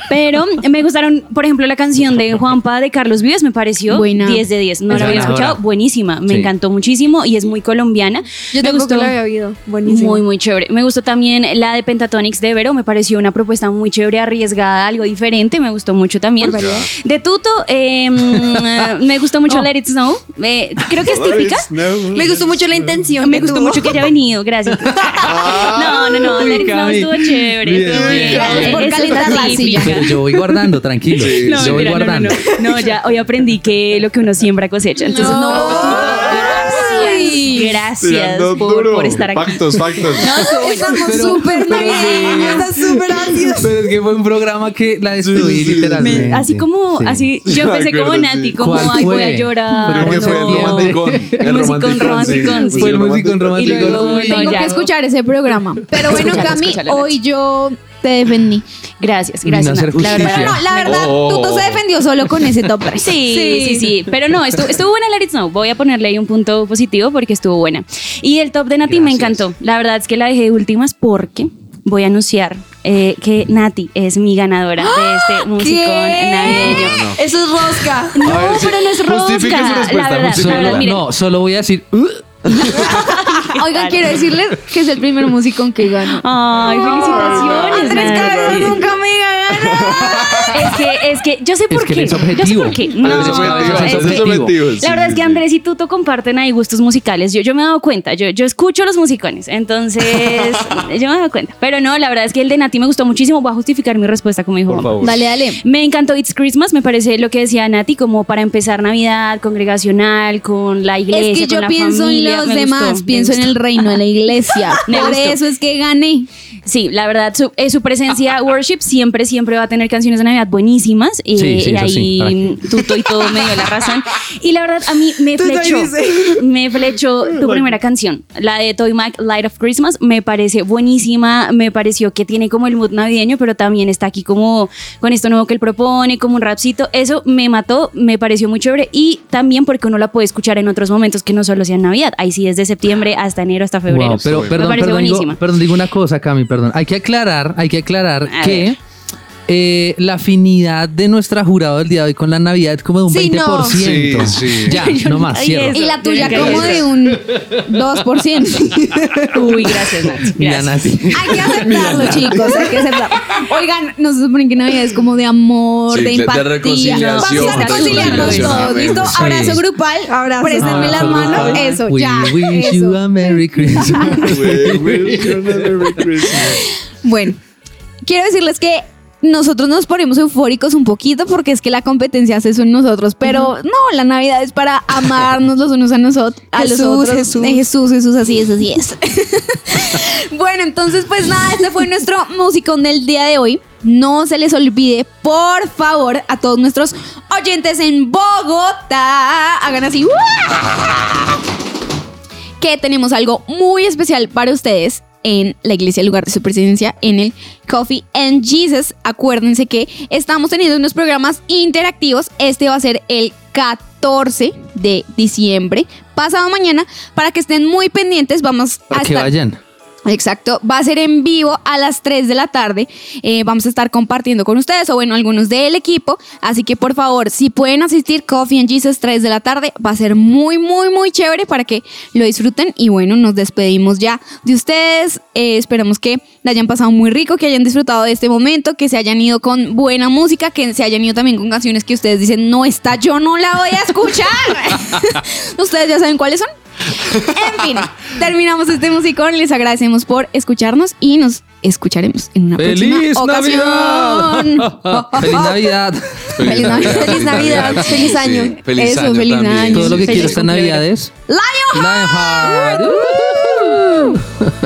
Pero me gustaron, por ejemplo, la canción de Juanpa de Carlos Vives me pareció Buena. 10 de 10. No Es la había escuchado. Buenísima. Me Sí. encantó muchísimo y es muy colombiana. Yo me tampoco la había oído. Buenísimo. muy, muy chévere. Me gustó también la de Pentatonix de Vero. Me pareció una propuesta muy chévere, arriesgada, algo diferente. Me gustó mucho también. De Tuto, eh, me gustó mucho Let It Snow. Eh, creo que es típica. Me gustó mucho la intención. Me gustó tuvo. mucho que haya venido, gracias. No, no, no, Let It Snow estuvo chévere. Bien, estuvo bien. bien. Gracias por calentar la silla. Pero yo voy guardando, tranquilo. No, yo voy mira, no, no, guardando. no. No, ya hoy aprendí que lo que uno siembra cosecha. Entonces, no. Gracias, por, estar aquí. Factos, factos. Estamos Pero- súper está súper ácidos. Pero es que fue un programa que la destruí Sí, sí, sí. literalmente. Me- así como, Sí. así, Sí, yo empecé como acuerdo, Nati, sí. como, ¿Cuál ay, voy a llorar. Pero que fue el no. romanticón. El musicón romanticón, sí. Fue el musicón romántico. Y luego, no, Tengo ya. que escuchar ese programa. Pero bueno, Cami, hoy yo te defendí. Gracias, gracias. La verdad. No, la verdad, Oh. Tuto se defendió solo con ese top 3. Sí, sí, sí, Pero no, estuvo, estuvo buena Let It Snow. Voy a ponerle ahí un punto positivo porque estuvo buena. Y el top de Nati me encantó. La verdad es que la dejé de últimas porque voy a anunciar eh, que Nati es mi ganadora de este musicón navideño. Eso es rosca. No, ver, sí. pero no es rosca. respuesta, La verdad, la verdad, Solo- no, solo voy a decir. "Uh". Oigan, quiero decirles que es el primer musicón que gano. Ay, felicitaciones. Andrés. Cabezas nunca me. Es que, es que yo sé por que qué. eres Yo sé objetivo. por qué. Eres No, objetivo, es eres que- objetivo. La verdad es que Andrés y Tuto comparten ahí gustos musicales. Yo, yo me he dado cuenta, yo, yo escucho los musicones, entonces yo me he dado cuenta. Pero no, la verdad es que el de Nati me gustó muchísimo. Voy a justificar mi respuesta como dijo Por favor. Dale, dale. Me encantó It's Christmas, me parece lo que decía Nati, como para empezar Navidad, congregacional, con la iglesia, Es que con yo la pienso familia. en los Me demás, gustó, pienso en el reino, en la iglesia. Por eso es que gané. Sí, la verdad, su, eh, su presencia worship siempre, siempre va a tener canciones de Navidad buenísimas. Y, Sí, sí, y eso sí, ahí Tuto y todo me dio la razón. Y la verdad, a mí me ahí flechó, me flechó tu primera canción, la de Toy Mac, Light of Christmas. Me parece buenísima, me pareció que tiene como el mood navideño, pero también está aquí como con esto nuevo que él propone, como un rapcito. Eso me mató, me pareció muy chévere. Y también porque uno la puede escuchar en otros momentos que no solo sea en Navidad. Ahí sí, desde septiembre hasta enero, hasta febrero. Wow, pero me perdón, parece perdón, digo, buenísima. perdón, digo una cosa, Cami, perdón. Hay que aclarar, hay que aclarar A que ver. Eh, la afinidad de nuestra jurado del día de hoy con la Navidad es como de un Sí, 20%. no. Sí, sí. Ya, no más, cierro. Y la tuya Yo como de un 2%. Uy, gracias, Nati. Mira, Gracias. Nati. Hay que aceptarlo, chicos, hay que aceptarlo. Oigan, no se supone que Navidad es como de amor, Sí, de de- de empatía. reconciliación, Vamos a de reconciliarnos reconciliación. todos, ¿listo? Sí. Abrazo grupal, Abrazo. préstenme las Abrazo manos, grupal. eso, We ya. wish eso. you a Merry Christmas. We wish you a Merry Christmas. Bueno, quiero decirles que nosotros nos ponemos eufóricos un poquito porque es que la competencia hace eso en nosotros, pero no, la Navidad es para amarnos los unos a nosotros, a Jesús, los otros. Jesús. Eh, Jesús, Jesús, así es, así es. bueno, entonces pues nada, este fue nuestro musicón del día de hoy. No se les olvide, por favor, a todos nuestros oyentes en Bogotá, hagan así. Que tenemos algo muy especial para ustedes en la iglesia, el lugar de su presidencia, en el Coffee and Jesus. Acuérdense que estamos teniendo unos programas interactivos. Este va a ser el 14 de diciembre, pasado mañana, para que estén muy pendientes. Vamos Para a que estar. vayan. Exacto, va a ser en vivo a las 3 de la tarde. Eh, vamos a estar compartiendo con ustedes o bueno, algunos del equipo. Así que por favor, si pueden asistir, Coffee and Jesus 3 de la tarde, va a ser muy, muy, muy chévere para que lo disfruten. Y bueno, nos despedimos ya de ustedes. Eh, esperamos que la hayan pasado muy rico, que hayan disfrutado de este momento, que se hayan ido con buena música, que se hayan ido también con canciones que ustedes dicen, no está, yo no la voy a escuchar. ustedes ya saben cuáles son. En fin, terminamos este musicón. Les agradecemos por escucharnos y nos escucharemos en una ¡Feliz próxima ocasión. Navidad! ¡Feliz Navidad! Feliz Navidad. Feliz Navidad, feliz año. Sí, feliz Eso, año feliz también. año. Todo lo que Feliz quiero esta. Navidad es Lionheart. Lionheart. Uh.